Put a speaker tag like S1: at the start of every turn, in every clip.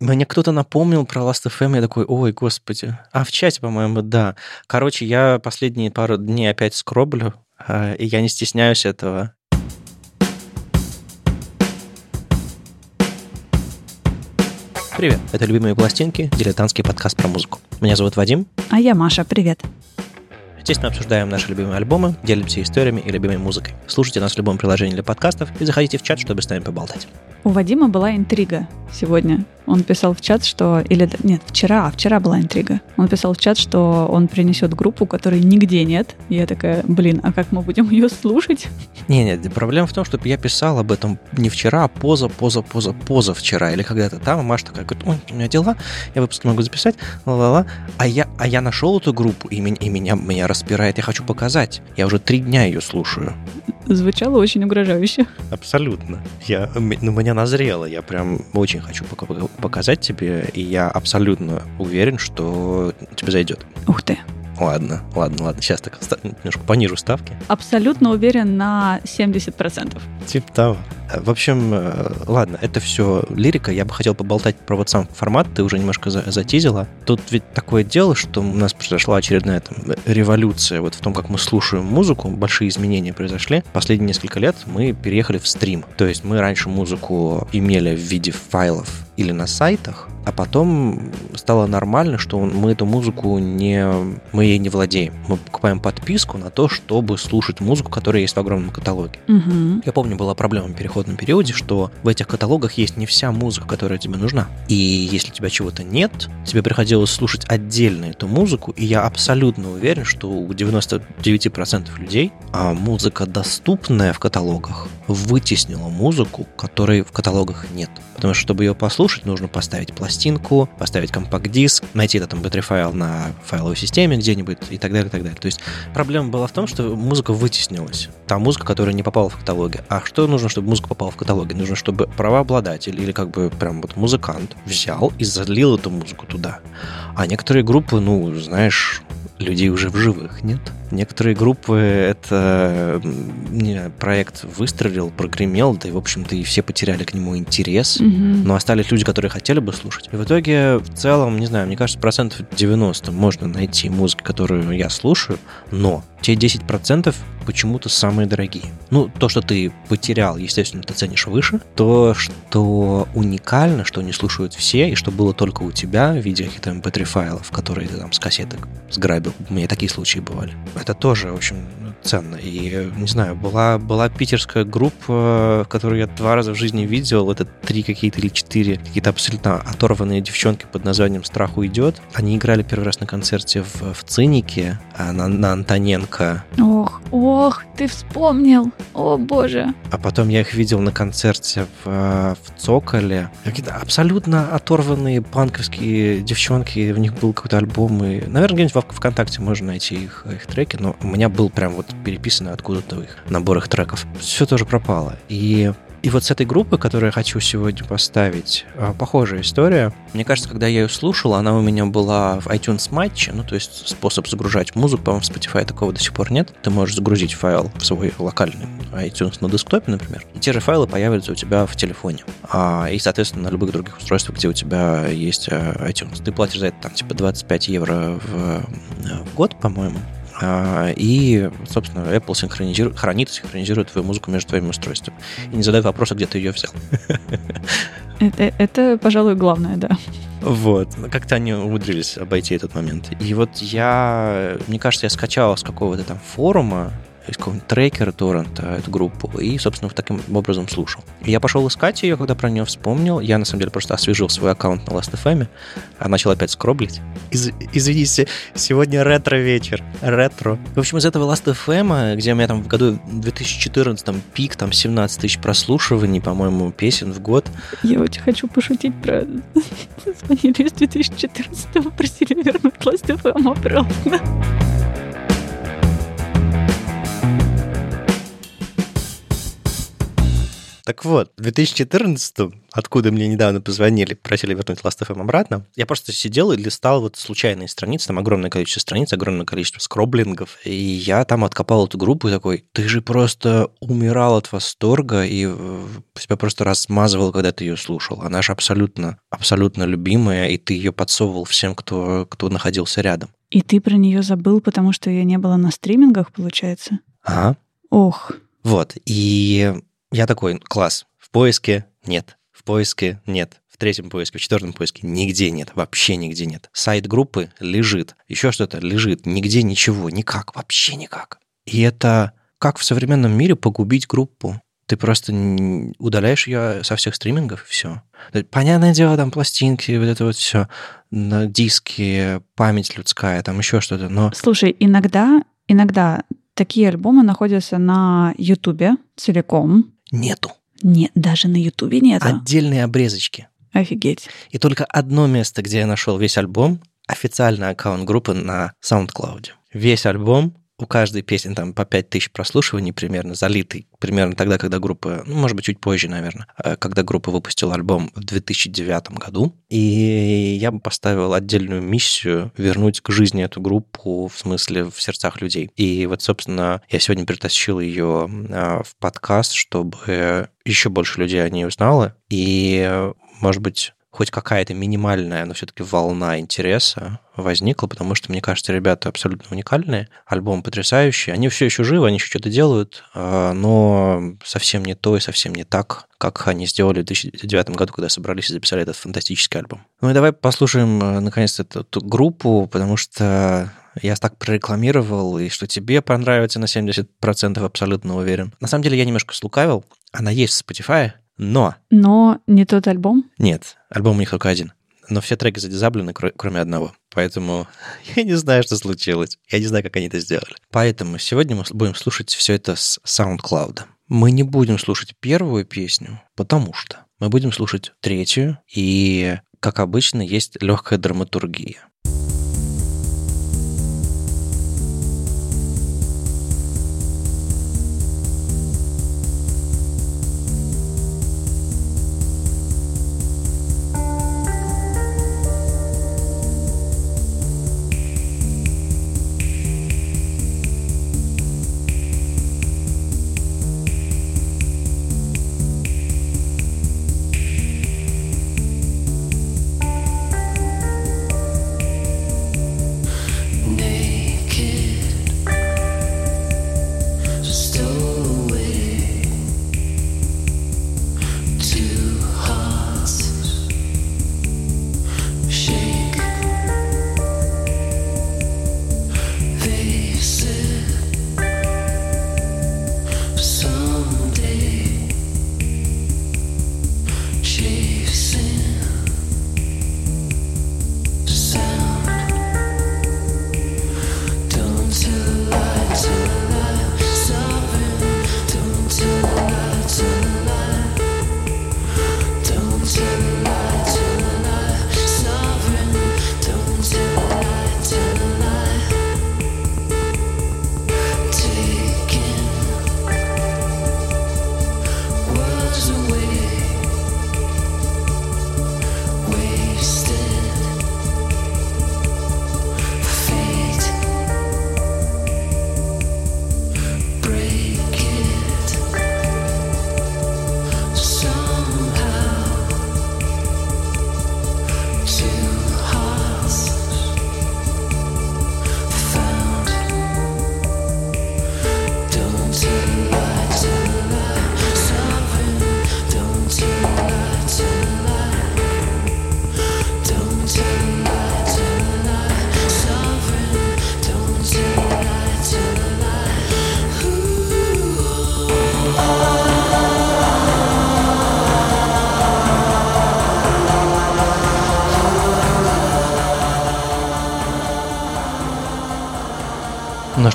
S1: Мне кто-то напомнил про Last.fm, я такой, ой, господи. А в чате, по-моему, да. Короче, я последние пару дней опять скроблю, а, и я не стесняюсь этого. Привет, это «Любимые пластинки», дилетантский подкаст про музыку. Меня зовут Вадим.
S2: А я Маша, привет.
S1: Здесь мы обсуждаем наши любимые альбомы, делимся историями и любимой музыкой. Слушайте нас в любом приложении для подкастов и заходите в чат, чтобы с нами поболтать.
S2: У Вадима была интрига сегодня. Он писал в чат, что... Или нет, вчера, а вчера была интрига. Он писал в чат, что он принесет группу, которой нигде нет. И я такая, блин, а как мы будем ее слушать?
S1: Не, нет, проблема в том, что я писал об этом не вчера, а поза, поза, поза, поза вчера или когда-то там. И Маша такая говорит, ой, у меня дела, я выпуск могу записать, ла-ла-ла. А я, а я нашел эту группу, и, меня, и меня, меня распирает, я хочу показать. Я уже три дня ее слушаю.
S2: Звучало очень угрожающе.
S1: Абсолютно. Я, ну, меня назрело. Я прям очень хочу показать тебе, и я абсолютно уверен, что тебе зайдет.
S2: Ух ты.
S1: Ладно, ладно, ладно. Сейчас так немножко понижу ставки.
S2: Абсолютно уверен на 70%.
S1: Типа того. В общем, э, ладно, это все лирика. Я бы хотел поболтать про вот сам формат. Ты уже немножко затизила. Тут ведь такое дело, что у нас произошла очередная там, революция вот в том, как мы слушаем музыку. Большие изменения произошли. Последние несколько лет мы переехали в стрим. То есть мы раньше музыку имели в виде файлов или на сайтах, а потом стало нормально, что мы эту музыку не... Мы ей не владеем. Мы покупаем подписку на то, чтобы слушать музыку, которая есть в огромном каталоге.
S2: Угу.
S1: Я помню, была проблема в переходном периоде, что в этих каталогах есть не вся музыка, которая тебе нужна. И если у тебя чего-то нет, тебе приходилось слушать отдельно эту музыку, и я абсолютно уверен, что у 99% людей а музыка, доступная в каталогах, вытеснила музыку, которой в каталогах нет. Потому что, чтобы ее послушать, нужно поставить пластинку, поставить компакт-диск, найти этот mp3 файл на файловой системе где-нибудь и так далее, и так далее. То есть проблема была в том, что музыка вытеснилась. Та музыка, которая не попала в каталоги. А что нужно, чтобы музыка попала в каталоги? Нужно, чтобы правообладатель или как бы прям вот музыкант взял и залил эту музыку туда. А некоторые группы, ну, знаешь, людей уже в живых нет. Некоторые группы это не, проект выстрелил, прогремел, да и, в общем-то, и все потеряли к нему интерес.
S2: Мгм.
S1: Но остались люди, которые хотели бы слушать. И в итоге, в целом, не знаю, мне кажется, процентов 90 можно найти музыки, которую я слушаю, но те 10% почему-то самые дорогие. Ну, то, что ты потерял, естественно, ты ценишь выше. То, что уникально, что не слушают все, и что было только у тебя в виде каких-то mp3 файлов, которые ты там с кассеток сграбил. У меня такие случаи бывали. Это тоже, общем, ценно. И, не знаю, была, была питерская группа, которую я два раза в жизни видел. Это три какие-то или четыре какие-то абсолютно оторванные девчонки под названием «Страх уйдет». Они играли первый раз на концерте в, в Цинике а, на, на Антоненко.
S2: Ох, ох, ты вспомнил. О, боже.
S1: А потом я их видел на концерте в, э, в Цоколе. Какие-то абсолютно оторванные панковские девчонки. У них был какой-то альбом. И, наверное, где-нибудь в ВКонтакте можно найти их, их треки. Но у меня был прям вот переписано откуда-то их набор их треков. Все тоже пропало. И и вот с этой группы, которую я хочу сегодня поставить, а, похожая история. Мне кажется, когда я ее слушал, она у меня была в iTunes матче, ну, то есть способ загружать музыку, по-моему, в Spotify такого до сих пор нет. Ты можешь загрузить файл в свой локальный iTunes на десктопе, например, и те же файлы появятся у тебя в телефоне. А, и, соответственно, на любых других устройствах, где у тебя есть а, iTunes. Ты платишь за это там типа 25 евро в, в год, по-моему. А, И, собственно, Apple синхронизирует, хранит и синхронизирует твою музыку между твоими устройствами. И не задает вопроса, где ты ее взял.
S2: Это, это, пожалуй, главное, да.
S1: Вот. Как-то они умудрились обойти этот момент. И вот я, мне кажется, я скачал с какого-то там форума, из какого-нибудь трекера торрента эту группу и, собственно, таким образом слушал. Я пошел искать ее, когда про нее вспомнил. Я, на самом деле, просто освежил свой аккаунт на Last.fm, а начал опять скроблить. Из- извините, сегодня ретро-вечер. Ретро. В общем, из этого Last.fm, где у меня там в году 2014 там, пик, там 17 тысяч прослушиваний, по-моему, песен в год,
S2: Я очень хочу пошутить про... Звонили из 2014-го, просили вернуть Last FM обратно.
S1: Так вот, в 2014 откуда мне недавно позвонили, просили вернуть Last.fm обратно, я просто сидел и листал вот случайные страницы, там огромное количество страниц, огромное количество скроблингов, и я там откопал эту группу и такой, ты же просто умирал от восторга и себя просто размазывал, когда ты ее слушал. Она же абсолютно, абсолютно любимая, и ты ее подсовывал всем, кто, кто находился рядом.
S2: И ты про нее забыл, потому что ее не было на стримингах, получается?
S1: Ага.
S2: Ох.
S1: Вот, и я такой, класс, в поиске нет, в поиске нет, в третьем поиске, в четвертом поиске нигде нет, вообще нигде нет. Сайт группы лежит, еще что-то лежит, нигде ничего, никак, вообще никак. И это как в современном мире погубить группу? Ты просто удаляешь ее со всех стримингов, все. Понятное дело, там пластинки, вот это вот все, диски, память людская, там еще что-то, но...
S2: Слушай, иногда, иногда такие альбомы находятся на Ютубе целиком.
S1: Нету.
S2: Нет, даже на Ютубе нету.
S1: Отдельные обрезочки.
S2: Офигеть.
S1: И только одно место, где я нашел весь альбом, официальный аккаунт группы на SoundCloud. Весь альбом у каждой песни там по 5000 прослушиваний примерно, залитый примерно тогда, когда группа, ну, может быть, чуть позже, наверное, э, когда группа выпустила альбом в 2009 году. И я бы поставил отдельную миссию вернуть к жизни эту группу, в смысле, в сердцах людей. И вот, собственно, я сегодня притащил ее э, в подкаст, чтобы еще больше людей о ней узнало. И, может быть, хоть какая-то минимальная, но все-таки волна интереса возникла, потому что, мне кажется, ребята абсолютно уникальные, альбом потрясающий, они все еще живы, они еще что-то делают, а, но совсем не то и совсем не так, как они сделали в 2009 году, когда собрались и записали этот фантастический альбом. Ну и давай послушаем, э, наконец, эту, эту группу, потому что я так прорекламировал, и что тебе понравится на 70% абсолютно уверен. На самом деле я немножко слукавил. Она есть в Spotify, но...
S2: Но не тот альбом?
S1: Нет, альбом у них только один. Но все треки задизаблены, кроме одного. Поэтому я не знаю, что случилось. Я не знаю, как они это сделали. Поэтому сегодня мы будем слушать все это с SoundCloud. Мы не будем слушать первую песню, потому что мы будем слушать третью, и, как обычно, есть легкая драматургия.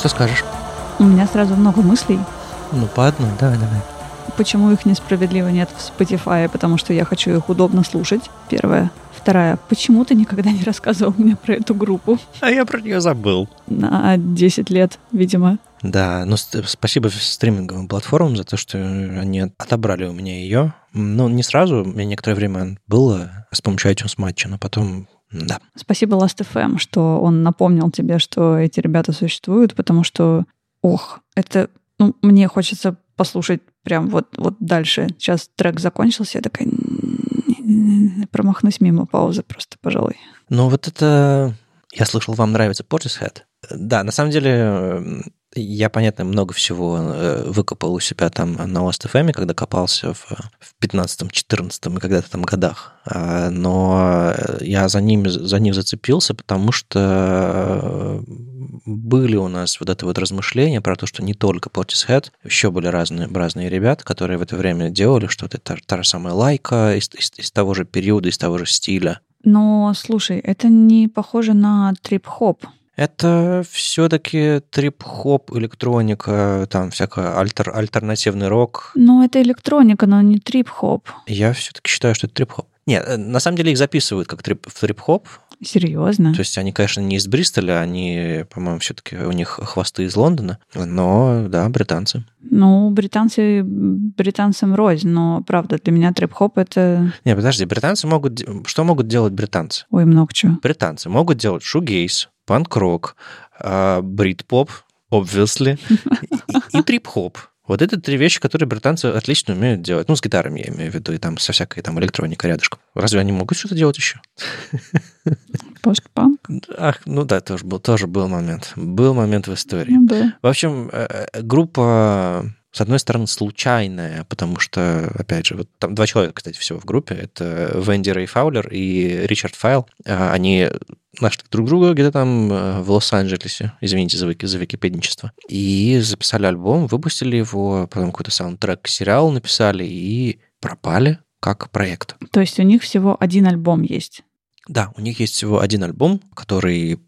S1: Что скажешь?
S2: У меня сразу много мыслей.
S1: Ну, по одной, давай, давай.
S2: Почему их несправедливо нет в Spotify? Потому что я хочу их удобно слушать. Первое. Вторая. Почему ты никогда не рассказывал мне про эту группу?
S1: А я про нее забыл.
S2: На 10 лет, видимо.
S1: Да, ну спасибо стриминговым платформам за то, что они отобрали у меня ее. Ну, не сразу, у меня некоторое время было с помощью iTunes матча, но потом да.
S2: Спасибо Last.fm, что он напомнил тебе, что эти ребята существуют, потому что, ох, это, ну, мне хочется послушать прям вот, вот дальше. Сейчас трек закончился, я такая, промахнусь мимо паузы просто, пожалуй.
S1: Ну вот это... Я слышал, вам нравится Portishead. Да, на самом деле я, понятно, много всего э, выкопал у себя там на Last.fm, когда копался в, в 15-14 и когда-то там годах. А, но я за, ними, за них зацепился, потому что были у нас вот это вот размышления про то, что не только Portishead, еще были разные, разные ребята, которые в это время делали что-то, та, та же самая лайка из, из, из того же периода, из того же стиля.
S2: Но, слушай, это не похоже на трип-хоп.
S1: Это все-таки трип-хоп, электроника, там всякая альтер, альтернативный рок.
S2: Ну, это электроника, но не трип-хоп.
S1: Я все-таки считаю, что это трип-хоп. Нет, э, на самом деле их записывают как трип, в трип-хоп.
S2: Серьезно?
S1: То есть они, конечно, не из Бристоля, они, по-моему, все-таки у них хвосты из Лондона, но, да, британцы.
S2: Ну, британцы британцам рознь, но, правда, для меня трип-хоп — это...
S1: Не, подожди, британцы могут... Что могут делать британцы?
S2: Ой, много чего.
S1: Британцы могут делать шугейс, панк-рок, а, брит-поп, obviously, и, и трип-хоп. Вот это три вещи, которые британцы отлично умеют делать. Ну, с гитарами я имею в виду, и там со всякой там электроникой рядышком. Разве они могут что-то делать еще?
S2: Постпанк?
S1: Ах, ну да, тоже был, тоже был момент. Был момент в истории.
S2: Ну, да.
S1: В общем, э, э, группа с одной стороны, случайная, потому что, опять же, вот там два человека, кстати, всего в группе. Это Венди Рэй Фаулер и Ричард Файл. А, они нашли друг друга где-то там э, в Лос-Анджелесе, извините за, вики, за википедничество, и записали альбом, выпустили его, потом какой-то саундтрек к сериалу написали и пропали как проект.
S2: То есть у них всего один альбом есть?
S1: Да, у них есть всего один альбом, который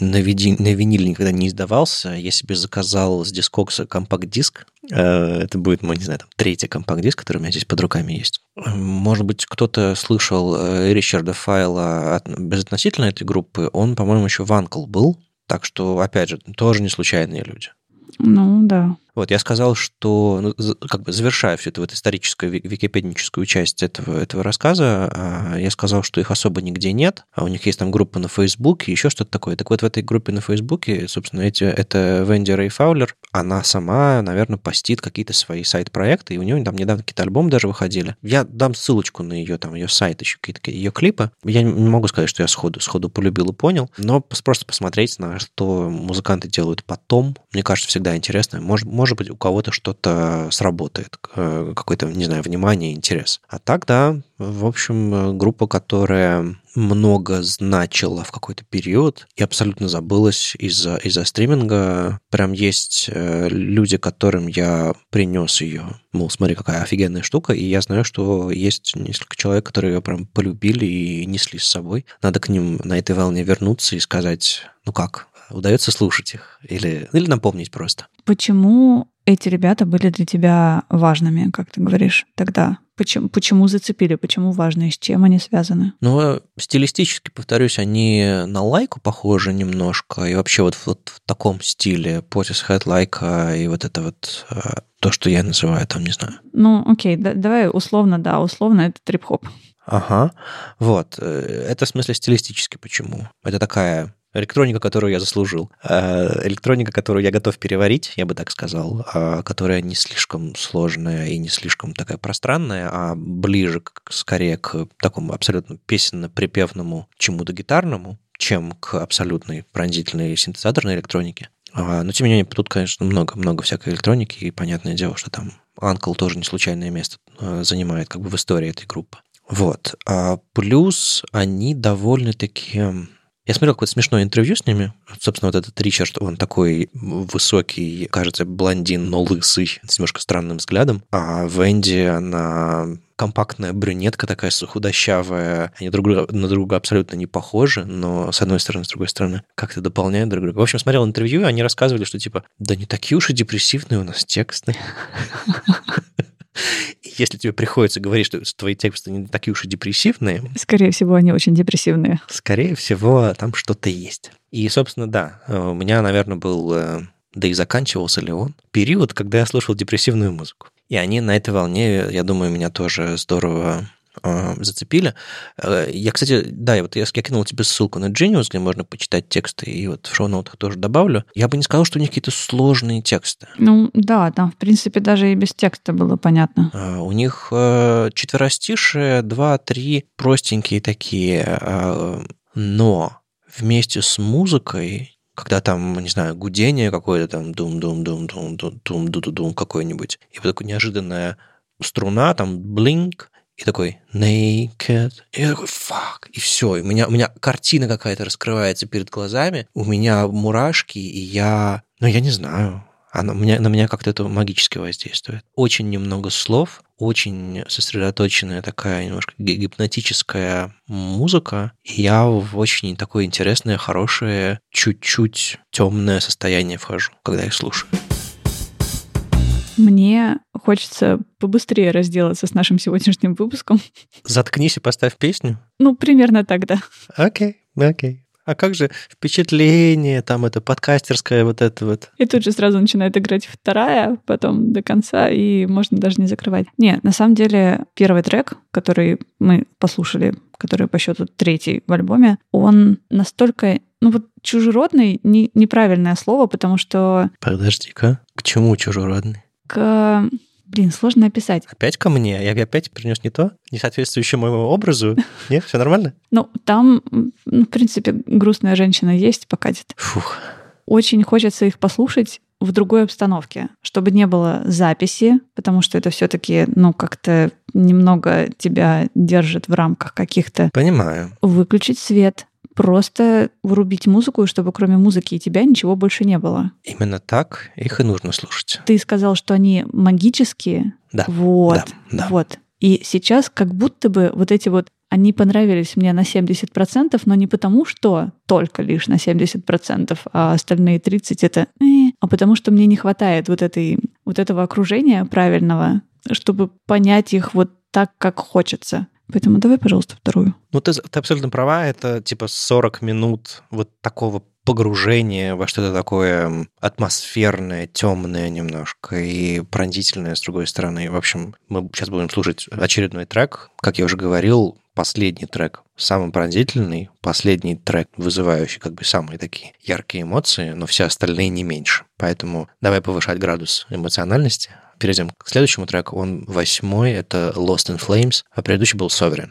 S1: на, види... на виниле никогда не издавался. Я себе заказал с дискокса компакт-диск. Э, это будет мой, не знаю, там, третий компакт-диск, который у меня здесь под руками есть. Может быть, кто-то слышал э, Ричарда Файла безотносительно этой группы. Он, по-моему, еще в Анкл был. Так что, опять же, тоже не случайные люди.
S2: Ну, да.
S1: Вот, я сказал, что, ну, как бы завершая всю эту вот историческую википедническую часть этого, этого рассказа, а, я сказал, что их особо нигде нет, а у них есть там группа на Фейсбуке, еще что-то такое. Так вот, в этой группе на Фейсбуке, собственно, эти, это Венди Рэй Фаулер, она сама, наверное, постит какие-то свои сайт-проекты, и у нее там недавно какие-то альбомы даже выходили. Я дам ссылочку на ее, там, ее сайт, еще какие-то ее клипы. Я не могу сказать, что я сходу, сходу полюбил и понял, но просто посмотреть на что музыканты делают потом, мне кажется, всегда интересно. Может, может быть, у кого-то что-то сработает, э, какое-то, не знаю, внимание, интерес. А так, да, в общем, группа, которая много значила в какой-то период и абсолютно забылась из-за из стриминга. Прям есть э, люди, которым я принес ее. Мол, смотри, какая офигенная штука. И я знаю, что есть несколько человек, которые ее прям полюбили и несли с собой. Надо к ним на этой волне вернуться и сказать, ну как, удается слушать их? Или, или напомнить просто.
S2: Почему эти ребята были для тебя важными, как ты говоришь, тогда? Почему, почему зацепили, почему важны, с чем они связаны?
S1: Ну, стилистически, повторюсь, они на лайку похожи немножко, и вообще вот, вот в таком стиле Portishead, лайка и вот это вот э, то, что я называю там, не знаю.
S2: Ну, окей, да, давай условно, да, условно это трип-хоп.
S1: Ага, вот. Э, это в смысле стилистически почему? Это такая электроника, которую я заслужил, э, электроника, которую я готов переварить, я бы так сказал, а, которая не слишком сложная и не слишком такая пространная, а ближе скорее к такому абсолютно песенно-припевному чему-то гитарному, чем к абсолютной пронзительной синтезаторной электронике. А, но, тем не менее, тут, конечно, много-много всякой электроники, и понятное дело, что там Анкл тоже не случайное место э, занимает как бы в истории этой группы. Вот. А плюс они довольно-таки я смотрел какое-то смешное интервью с ними. Собственно, вот этот Ричард, он такой высокий, кажется, блондин, но лысый, с немножко странным взглядом. А Венди, она компактная брюнетка такая худощавая. Они друг на друга абсолютно не похожи, но с одной стороны, с другой стороны, как-то дополняют друг друга. В общем, смотрел интервью, и они рассказывали, что типа, да не такие уж и депрессивные у нас тексты. Если тебе приходится говорить, что твои тексты не такие уж и депрессивные...
S2: Скорее всего, они очень депрессивные.
S1: Скорее всего, там что-то есть. И, собственно, да, у меня, наверное, был э, да и заканчивался ли он, период, когда я слушал депрессивную музыку. И они на этой волне, я думаю, меня тоже здорово э, зацепили. Э, я, кстати, да, вот я, я кинул тебе ссылку на Genius, где можно почитать тексты, и вот в шоу-ноутах тоже добавлю. Я бы не сказал, что у них какие-то сложные тексты.
S2: Ну да, там, в принципе, даже и без текста было понятно.
S1: Э, у них э, четверостишие, два-три простенькие такие, э, но вместе с музыкой когда там, не знаю, гудение какое-то там дум-дум-дум-дум-дум-дум-дум какое-нибудь, и вот такая неожиданная струна, там блинк, и такой naked. И я такой, фак. И все. И у меня, у меня картина какая-то раскрывается перед глазами. У меня мурашки, и я... Ну, я не знаю. Она, меня, на меня как-то это магически воздействует. Очень немного слов, очень сосредоточенная такая немножко гипнотическая музыка. И я в очень такое интересное, хорошее, чуть-чуть темное состояние вхожу, когда их слушаю.
S2: Мне хочется побыстрее разделаться с нашим сегодняшним выпуском.
S1: Заткнись и поставь песню.
S2: Ну, примерно так, да.
S1: Окей, окей. А как же впечатление, там это подкастерское вот это вот?
S2: И тут же сразу начинает играть вторая, потом до конца, и можно даже не закрывать. Не, на самом деле первый трек, который мы послушали, который по счету третий в альбоме, он настолько ну вот чужеродный не, неправильное слово, потому что...
S1: Подожди-ка, к чему чужеродный?
S2: К Блин, сложно описать.
S1: Опять ко мне? Я опять принес не то? Не соответствующее моему образу? Нет, все нормально?
S2: Ну, там, ну, в принципе, грустная женщина есть, покатит.
S1: Фух.
S2: Очень хочется их послушать в другой обстановке, чтобы не было записи, потому что это все-таки, ну, как-то немного тебя держит в рамках каких-то.
S1: Понимаю.
S2: Выключить свет, просто врубить музыку, чтобы кроме музыки и тебя ничего больше не было.
S1: Именно так их и нужно слушать.
S2: Ты сказал, что они магические.
S1: Да.
S2: Вот.
S1: Да, да.
S2: Вот. И сейчас как будто бы вот эти вот они понравились мне на 70%, но не потому, что только лишь на 70%, а остальные 30% это э, а потому что мне не хватает вот, этой, вот этого окружения правильного, чтобы понять их вот так, как хочется. Поэтому давай, пожалуйста, вторую.
S1: Ну, ты, ты абсолютно права. Это типа 40 минут вот такого погружения во что-то такое атмосферное, темное немножко и пронзительное с другой стороны. В общем, мы сейчас будем слушать очередной трек. Как я уже говорил, последний трек самый пронзительный, последний трек, вызывающий как бы самые такие яркие эмоции, но все остальные не меньше. Поэтому давай повышать градус эмоциональности, Перейдем к следующему треку. Он восьмой, это Lost in Flames, а предыдущий был Sovereign.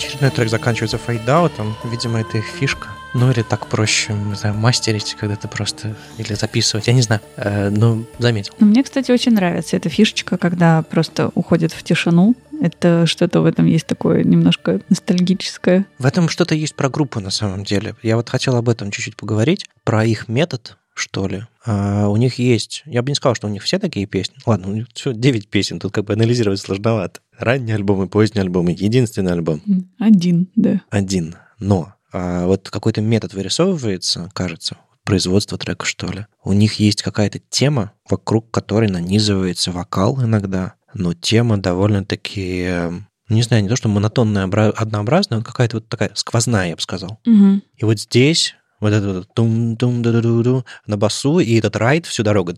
S1: Очередной трек заканчивается фейдаутом. Видимо, это их фишка. Ну или так проще, не знаю, мастерить, когда ты просто... Или записывать, я не знаю. Э, ну, заметил.
S2: Ну, мне, кстати, очень нравится эта фишечка, когда просто уходит в тишину. Это что-то в этом есть такое немножко ностальгическое.
S1: В этом что-то есть про группу на самом деле. Я вот хотел об этом чуть-чуть поговорить, про их метод, что ли. А у них есть, я бы не сказал, что у них все такие песни. Ладно, у них все 9 песен, тут как бы анализировать сложновато. Ранние альбомы, поздние альбомы, единственный альбом.
S2: Один, да.
S1: Один. Но а вот какой-то метод вырисовывается, кажется, производство трека, что ли. У них есть какая-то тема, вокруг которой нанизывается вокал иногда, но тема довольно-таки эм, не знаю, не то, что монотонная, однообразная, но какая-то вот такая сквозная, я бы сказал.
S2: Угу.
S1: И вот здесь вот это вот тум тум да да да на басу, и этот ride всю дорогу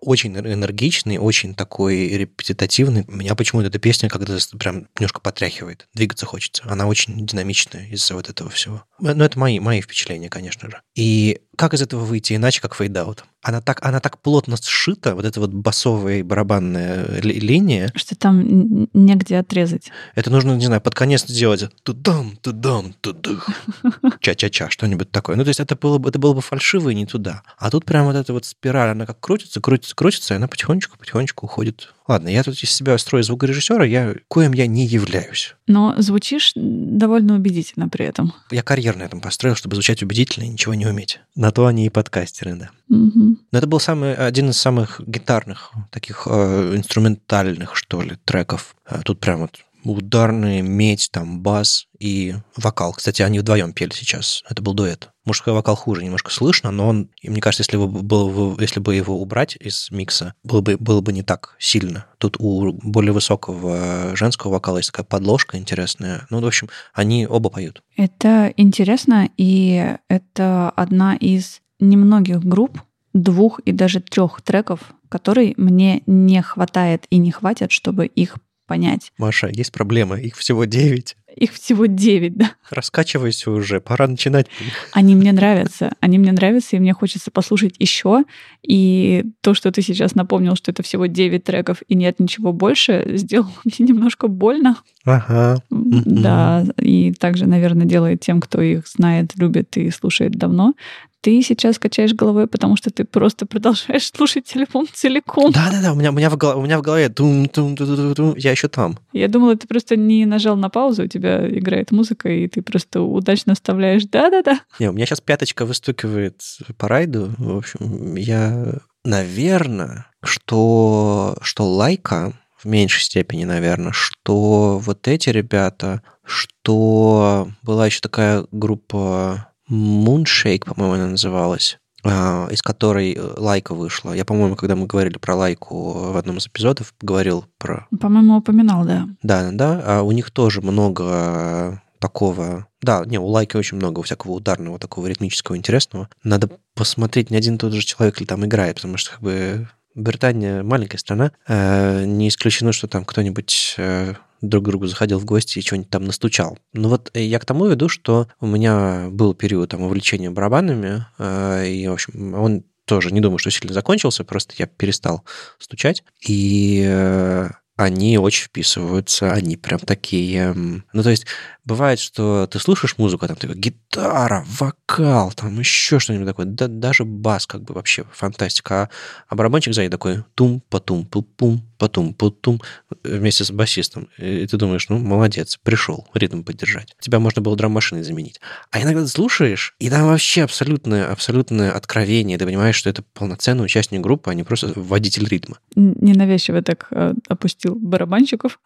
S1: очень энергичный, очень такой репетитативный. Меня почему-то эта песня когда прям немножко потряхивает, двигаться хочется. Она очень динамичная из-за вот этого всего. Но это мои, мои впечатления, конечно же. И как из этого выйти иначе, как fade-out? Она так, она так плотно сшита, вот эта вот басовая барабанная ли, линия.
S2: Что там негде отрезать.
S1: Это нужно, не знаю, под конец сделать. Тудам, тудам, тудых. Ча-ча-ча, что-нибудь такое. Ну, то есть это было бы, это было бы фальшиво и не туда. А тут прям вот эта вот спираль, она как крутится, крутится, крутится, и она потихонечку-потихонечку уходит Ладно, я тут из себя строю звукорежиссера, я коим я не являюсь.
S2: Но звучишь довольно убедительно при этом.
S1: Я карьер на этом построил, чтобы звучать убедительно и ничего не уметь. На то они и подкастеры, да.
S2: Угу.
S1: Но это был самый, один из самых гитарных, таких э, инструментальных, что ли, треков. А тут прям вот ударные, медь, там, бас и вокал. Кстати, они вдвоем пели сейчас. Это был дуэт. Мужской вокал хуже немножко слышно, но он, и мне кажется, если, бы, был, если бы его убрать из микса, было бы, было бы не так сильно. Тут у более высокого женского вокала есть такая подложка интересная. Ну, в общем, они оба поют.
S2: Это интересно, и это одна из немногих групп, двух и даже трех треков, которые мне не хватает и не хватит, чтобы их понять.
S1: Маша, есть проблема, их всего девять.
S2: Их всего девять, да.
S1: Раскачивайся уже, пора начинать.
S2: Они мне нравятся, они мне нравятся, и мне хочется послушать еще. И то, что ты сейчас напомнил, что это всего девять треков и нет ничего больше, сделало мне немножко больно.
S1: Ага.
S2: Да, и также, наверное, делает тем, кто их знает, любит и слушает давно, ты сейчас качаешь головой, потому что ты просто продолжаешь слушать альбом целиком.
S1: Да-да-да, у меня, у меня, в, голове, у меня в голове тум тум тум тум тум я еще там.
S2: Я думала, ты просто не нажал на паузу, у тебя играет музыка, и ты просто удачно вставляешь «да-да-да».
S1: Не, у меня сейчас пяточка выстукивает по райду. В общем, я, наверное, что, что лайка в меньшей степени, наверное, что вот эти ребята, что была еще такая группа Moonshake, по-моему, она называлась а, из которой э, лайка вышла. Я, по-моему, когда мы говорили про лайку в одном из эпизодов, говорил про...
S2: По-моему, упоминал, да.
S1: Да, да. А у них тоже много такого... Да, не, у лайки очень много всякого ударного, такого ритмического, интересного. Надо посмотреть, не один тот же человек ли там играет, потому что как бы Британия маленькая страна. Э, не исключено, что там кто-нибудь э, друг к другу заходил в гости и что-нибудь там настучал. Ну вот э, я к тому веду, что у меня был период там увлечения барабанами, э, и, в общем, он тоже не думаю, что сильно закончился, просто я перестал стучать. И э, они очень вписываются, они прям такие... Ну, то есть, бывает, что ты слушаешь музыку, а там такая гитара, вокал, там еще что-нибудь такое, да, даже бас как бы вообще фантастика. А, а барабанщик сзади такой тум-потум-пум-пум, потум-путум вместе с басистом. И ты думаешь, ну, молодец, пришел ритм поддержать. Тебя можно было драм-машиной заменить. А иногда ты слушаешь, и там вообще абсолютное, абсолютное откровение. Ты понимаешь, что это полноценный участник группы, а не просто водитель ритма.
S2: Ненавязчиво так э, опустил барабанщиков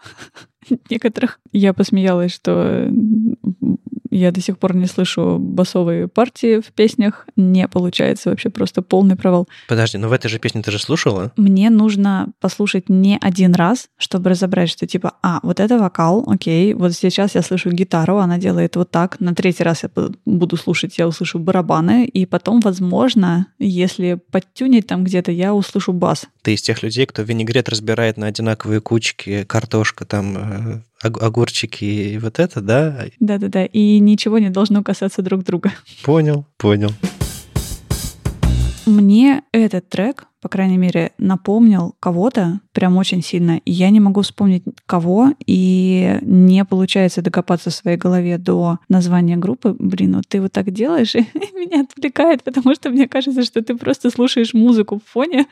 S2: некоторых. Я посмеялась, что я до сих пор не слышу басовые партии в песнях. Не получается вообще просто полный провал.
S1: Подожди, но в этой же песне ты же слушала?
S2: Мне нужно послушать не один раз, чтобы разобрать, что типа, а, вот это вокал, окей, вот сейчас я слышу гитару, она делает вот так, на третий раз я буду слушать, я услышу барабаны, и потом, возможно, если подтюнить там где-то, я услышу бас.
S1: Ты из тех людей, кто винегрет разбирает на одинаковые кучки, картошка там, э, огурчики и вот это, да?
S2: Да-да-да, и ничего не должно касаться друг друга.
S1: Понял, понял.
S2: Мне этот трек по крайней мере, напомнил кого-то прям очень сильно. И я не могу вспомнить кого, и не получается докопаться в своей голове до названия группы. Блин, вот ты вот так делаешь, и меня отвлекает, потому что мне кажется, что ты просто слушаешь музыку в фоне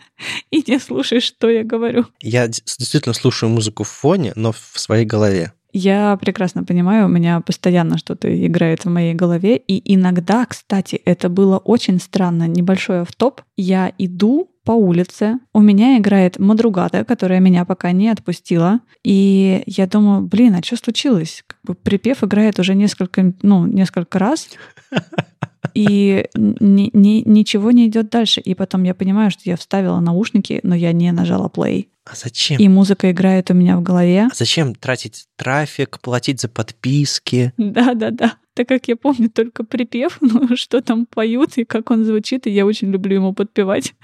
S2: и не слушаешь, что я говорю.
S1: Я действительно слушаю музыку в фоне, но в своей голове.
S2: Я прекрасно понимаю, у меня постоянно что-то играет в моей голове. И иногда, кстати, это было очень странно, небольшой автоп. Я иду по улице, у меня играет Мадругата, которая меня пока не отпустила. И я думаю, блин, а что случилось? Как бы припев играет уже несколько, ну, несколько раз. И ни, ни, ничего не идет дальше. И потом я понимаю, что я вставила наушники, но я не нажала play.
S1: А зачем?
S2: И музыка играет у меня в голове.
S1: А зачем тратить трафик, платить за подписки?
S2: Да-да-да. Так как я помню только припев, ну, что там поют и как он звучит, и я очень люблю ему подпевать.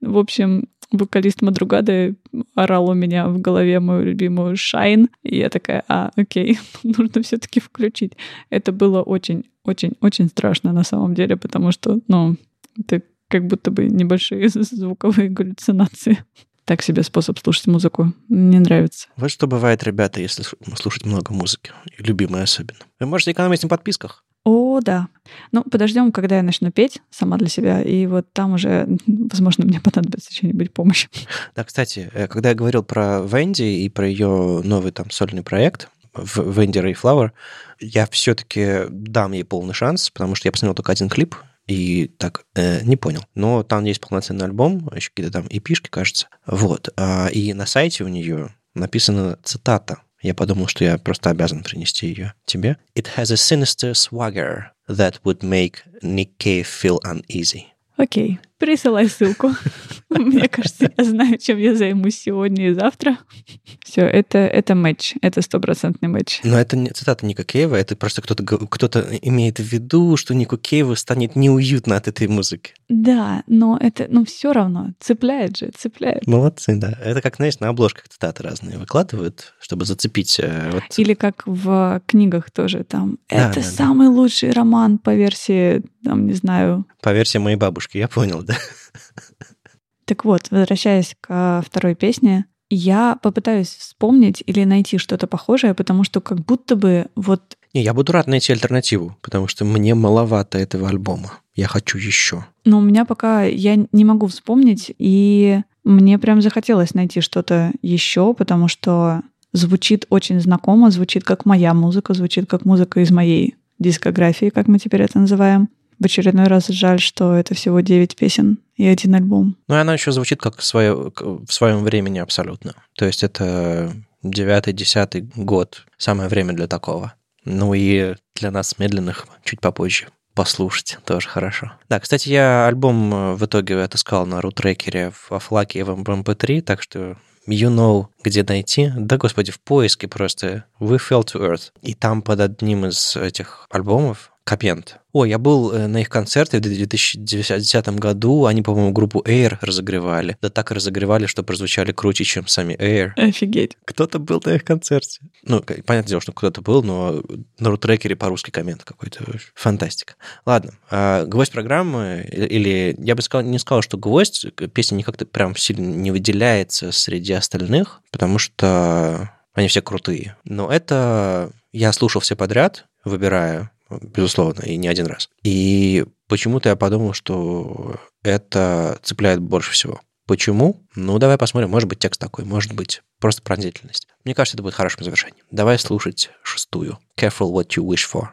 S2: В общем, вокалист Мадругады орал у меня в голове мою любимую Шайн, и я такая, а, окей, нужно все таки включить. Это было очень, очень, очень страшно на самом деле, потому что, ну, это как будто бы небольшие звуковые галлюцинации. Так себе способ слушать музыку. Не нравится.
S1: Вот что бывает, ребята, если слушать много музыки, и любимой особенно. Вы можете экономить на подписках.
S2: О, да. Ну, подождем, когда я начну петь сама для себя, и вот там уже, возможно, мне понадобится что-нибудь помощь.
S1: Да, кстати, э, когда я говорил про Венди и про ее новый там сольный проект, Венди Рейфлауэр, я все-таки дам ей полный шанс, потому что я посмотрел только один клип, и так э, не понял. Но там есть полноценный альбом, еще какие-то там эпишки, кажется. Вот. А, и на сайте у нее написана цитата. Я подумал, что я просто обязан принести ее тебе. It has a sinister swagger that would make Nick Cave feel uneasy.
S2: Окей, присылай ссылку. Мне кажется, я знаю, чем я займусь сегодня и завтра. Все, это, это матч, это стопроцентный матч.
S1: Но это не цитата Ника Кейва, это просто кто-то кто имеет в виду, что Нику Кейву станет неуютно от этой музыки.
S2: Да, но это, ну, все равно, цепляет же, цепляет.
S1: Молодцы, да. Это как, знаешь, на обложках цитаты разные выкладывают, чтобы зацепить. Э, вот...
S2: Или как в книгах тоже там. Да, это да, самый да. лучший роман по версии, там, не знаю.
S1: По версии моей бабушки, я понял, да.
S2: Так вот, возвращаясь к второй песне, я попытаюсь вспомнить или найти что-то похожее, потому что как будто бы вот...
S1: Не, я буду рад найти альтернативу, потому что мне маловато этого альбома. Я хочу еще.
S2: Но у меня пока я не могу вспомнить, и мне прям захотелось найти что-то еще, потому что звучит очень знакомо, звучит как моя музыка, звучит как музыка из моей дискографии, как мы теперь это называем. В очередной раз жаль, что это всего 9 песен и один альбом.
S1: Ну и она еще звучит как свое, в своем времени абсолютно. То есть это девятый, десятый год, самое время для такого. Ну и для нас медленных чуть попозже послушать, тоже хорошо. Да, кстати, я альбом э, в итоге отыскал на рутрекере в Флаке и в MP3, так что you know, где найти. Да, господи, в поиске просто We Fell to Earth. И там под одним из этих альбомов Капент. О, я был э, на их концерте в 2010 году. Они, по-моему, группу Air разогревали. Да так разогревали, что прозвучали круче, чем сами Air.
S2: Офигеть.
S1: Кто-то был на их концерте. Ну, понятное дело, что кто-то был, но на рутрекере по-русски коммент какой-то. Фантастика. Ладно. А, гвоздь программы, или я бы сказал, не сказал, что гвоздь, песня не как-то прям сильно не выделяется среди остальных, потому что они все крутые. Но это я слушал все подряд, выбирая безусловно, и не один раз. И почему-то я подумал, что это цепляет больше всего. Почему? Ну, давай посмотрим. Может быть, текст такой, может быть, просто пронзительность. Мне кажется, это будет хорошим завершением. Давай слушать шестую. Careful what you wish for.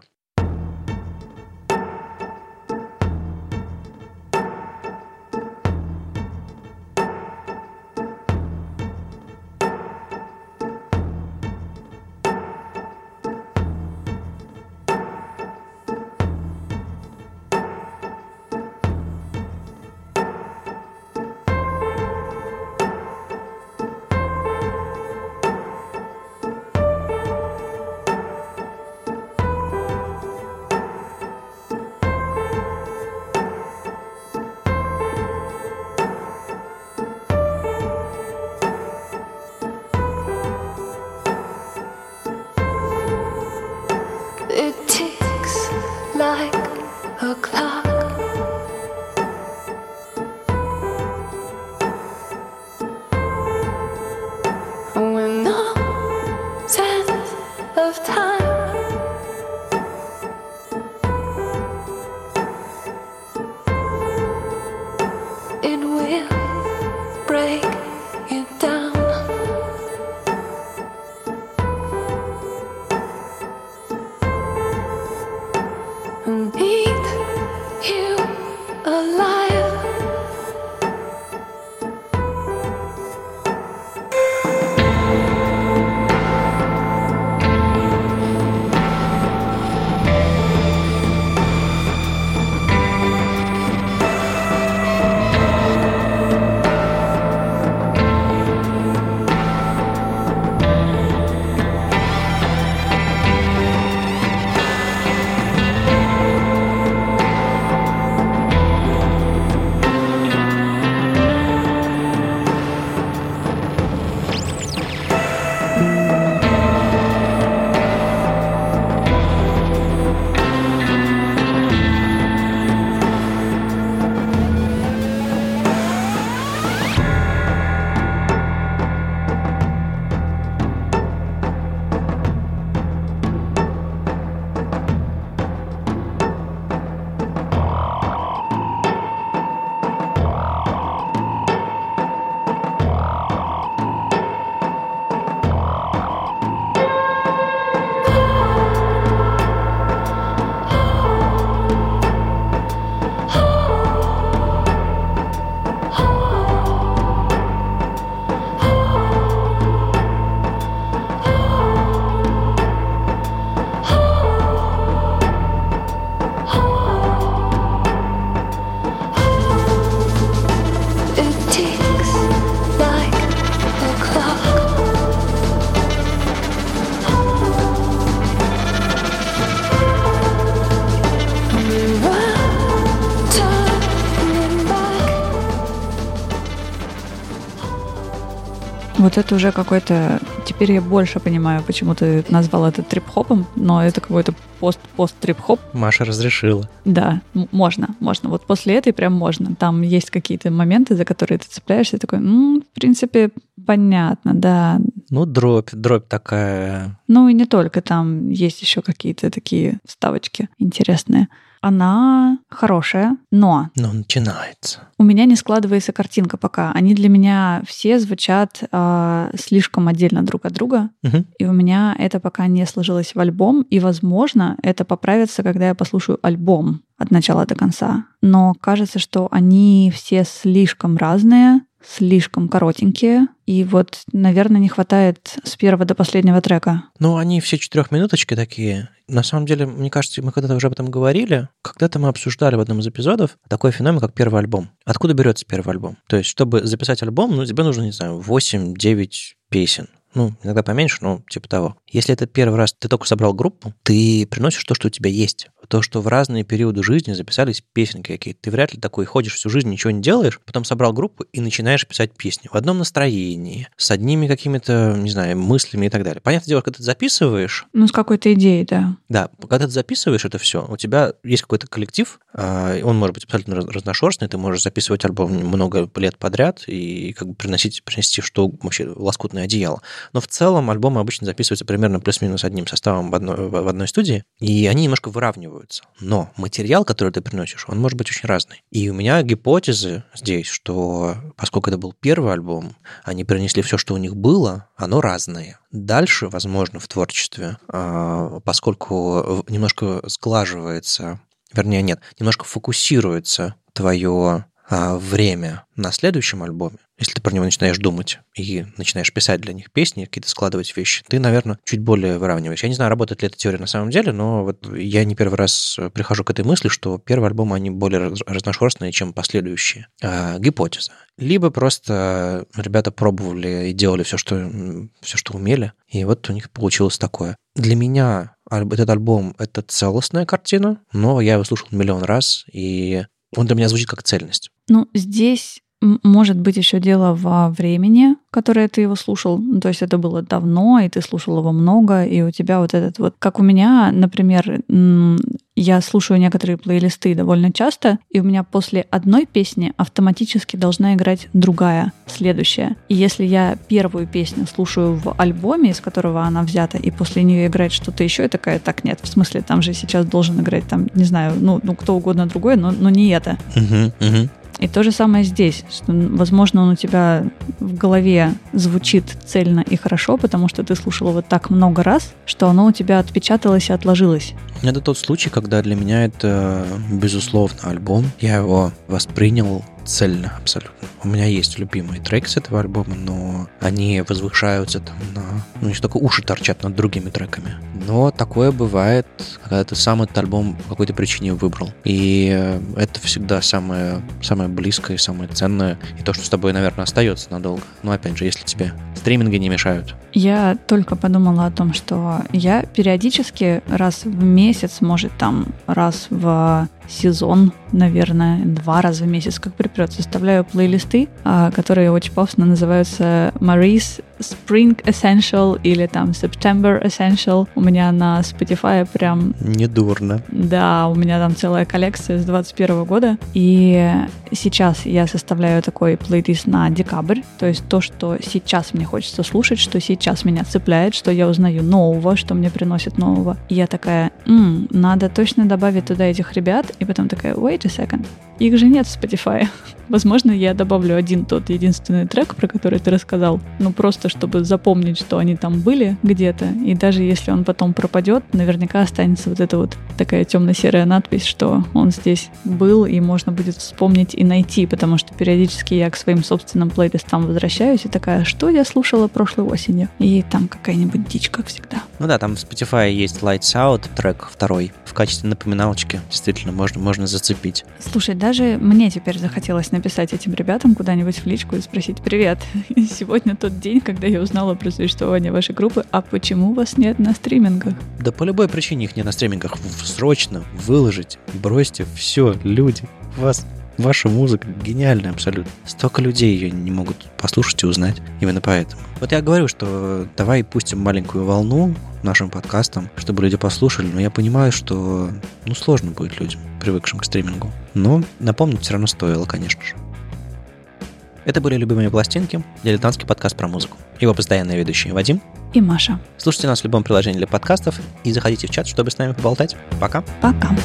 S2: Вот это уже какой-то... Теперь я больше понимаю, почему ты назвал это трип-хопом, но это какой-то пост-пост-трип-хоп.
S1: Маша разрешила.
S2: Да, можно, можно. Вот после этой прям можно. Там есть какие-то моменты, за которые ты цепляешься, такой, ну, в принципе, понятно, да.
S1: Ну, дробь, дробь такая.
S2: Ну и не только, там есть еще какие-то такие ставочки интересные она хорошая, но...
S1: Но начинается.
S2: У меня не складывается картинка пока. Они для меня все звучат э, слишком отдельно друг от друга, угу. и у меня это пока не сложилось в альбом, и, возможно, это поправится, когда я послушаю альбом от начала до конца. Но кажется, что они все слишком разные, слишком коротенькие, и вот, наверное, не хватает с первого до последнего трека.
S1: Ну, они все четырехминуточки такие. На самом деле, мне кажется, мы когда-то уже об этом говорили. Когда-то мы обсуждали в одном из эпизодов такой феномен, как первый альбом. Откуда берется первый альбом? То есть, чтобы записать альбом, ну, тебе нужно, не знаю, 8-9 песен ну, иногда поменьше, но типа того. Если это первый раз ты только собрал группу, ты приносишь то, что у тебя есть. То, что в разные периоды жизни записались песенки какие-то. Ты вряд ли такой ходишь всю жизнь, ничего не делаешь, потом собрал группу и начинаешь писать песни в одном настроении, с одними какими-то, не знаю, мыслями и так далее. Понятное дело, когда ты записываешь...
S2: Ну, с какой-то идеей, да.
S1: Да, когда ты записываешь это все, у тебя есть какой-то коллектив, а, он может быть абсолютно разношерстный, ты можешь записывать альбом много лет подряд и как бы приносить, принести что вообще лоскутное одеяло. Но в целом альбомы обычно записываются примерно плюс-минус одним составом в одной, в одной студии, и они немножко выравниваются. Но материал, который ты приносишь, он может быть очень разный. И у меня гипотезы здесь, что поскольку это был первый альбом, они принесли все, что у них было, оно разное. Дальше, возможно, в творчестве, а, поскольку немножко сглаживается, вернее, нет, немножко фокусируется твое а, время на следующем альбоме, если ты про него начинаешь думать и начинаешь писать для них песни, какие-то складывать вещи, ты, наверное, чуть более выравниваешь. Я не знаю, работает ли эта теория на самом деле, но вот я не первый раз прихожу к этой мысли, что первый альбом, они более разношерстные, чем последующие. А, гипотеза. Либо просто ребята пробовали и делали все, что, все, что умели, и вот у них получилось такое. Для меня этот альбом — это целостная картина, но я его слушал миллион раз, и он для меня звучит как цельность.
S2: Ну, здесь может быть еще дело во времени, которое ты его слушал. Ну, то есть это было давно, и ты слушал его много, и у тебя вот этот вот... Как у меня, например, я слушаю некоторые плейлисты довольно часто, и у меня после одной песни автоматически должна играть другая, следующая. И если я первую песню слушаю в альбоме, из которого она взята, и после нее играет что-то еще, я такая, так нет, в смысле, там же сейчас должен играть, там, не знаю, ну, ну кто угодно другой, но, но не это.
S1: Uh-huh, uh-huh.
S2: И то же самое здесь, что, возможно, он у тебя в голове звучит цельно и хорошо, потому что ты слушал его так много раз, что оно у тебя отпечаталось и отложилось.
S1: Это тот случай, когда для меня это, безусловно, альбом. Я его воспринял цельно абсолютно. У меня есть любимые треки с этого альбома, но они возвышаются там на... Ну, не только уши торчат над другими треками. Но такое бывает, когда ты сам этот альбом по какой-то причине выбрал. И это всегда самое, самое близкое самое ценное. И то, что с тобой, наверное, остается надолго. Но опять же, если тебе стриминги не мешают.
S2: Я только подумала о том, что я периодически раз в месяц, может там раз в сезон, наверное, два раза в месяц, как припрет, составляю плейлисты, а, которые очень пафосно называются Marie's Spring Essential или там September Essential. У меня на Spotify прям...
S1: Недурно.
S2: Да, у меня там целая коллекция с 21 года. И сейчас я составляю такой плейлист на декабрь. То есть то, что сейчас мне хочется слушать, что сейчас меня цепляет, что я узнаю нового, что мне приносит нового. И я такая, М, надо точно добавить туда этих ребят. И потом такая, wait a second. Их же нет в Spotify. Возможно, я добавлю один тот единственный трек, про который ты рассказал. Ну, просто чтобы запомнить, что они там были где-то. И даже если он потом пропадет, наверняка останется вот эта вот такая темно-серая надпись, что он здесь был, и можно будет вспомнить и найти, потому что периодически я к своим собственным плейлистам возвращаюсь и такая, что я слушала прошлой осенью? И там какая-нибудь дичь, как всегда.
S1: Ну да, там в Spotify есть Lights Out, трек второй. В качестве напоминалочки действительно можно, можно зацепить.
S2: Слушай, даже мне теперь захотелось написать этим ребятам куда-нибудь в личку и спросить, привет, сегодня тот день, когда я узнала про существование вашей группы, а почему вас нет на стримингах?
S1: Да по любой причине их нет на стримингах. Срочно выложить, бросьте все, люди, вас Ваша музыка гениальная абсолютно. Столько людей ее не могут послушать и узнать. Именно поэтому. Вот я говорю, что давай пустим маленькую волну нашим подкастам, чтобы люди послушали, но я понимаю, что ну, сложно будет людям, привыкшим к стримингу. Но напомнить все равно стоило, конечно же. Это были «Любимые пластинки», дилетантский подкаст про музыку. Его постоянные ведущие Вадим
S2: и Маша.
S1: Слушайте нас в любом приложении для подкастов и заходите в чат, чтобы с нами поболтать. Пока.
S2: Пока.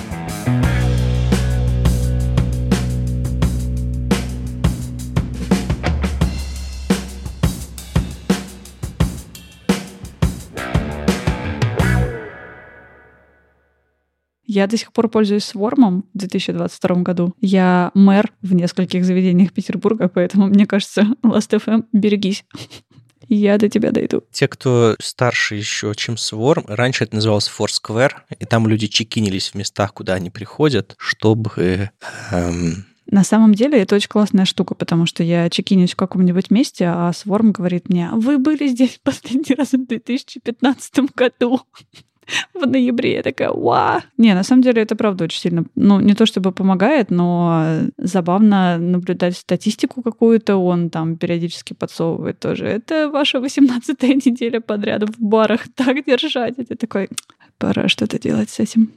S2: Я до сих пор пользуюсь Свормом в 2022 году. Я мэр в нескольких заведениях Петербурга, поэтому, мне кажется, Last.fm, берегись. Я до тебя дойду.
S1: Те, кто старше еще, чем Swarm, раньше это называлось Foursquare, и там люди чекинились в местах, куда они приходят, чтобы эм,
S2: на самом деле это очень классная штука, потому что я чекинюсь в каком-нибудь месте, а Сворм говорит мне, вы были здесь последний раз в 2015 году. в ноябре. Я такая, ва! Не, на самом деле это правда очень сильно, ну, не то чтобы помогает, но забавно наблюдать статистику какую-то, он там периодически подсовывает тоже. Это ваша 18-я неделя подряд в барах так держать. Это такой, пора что-то делать с этим.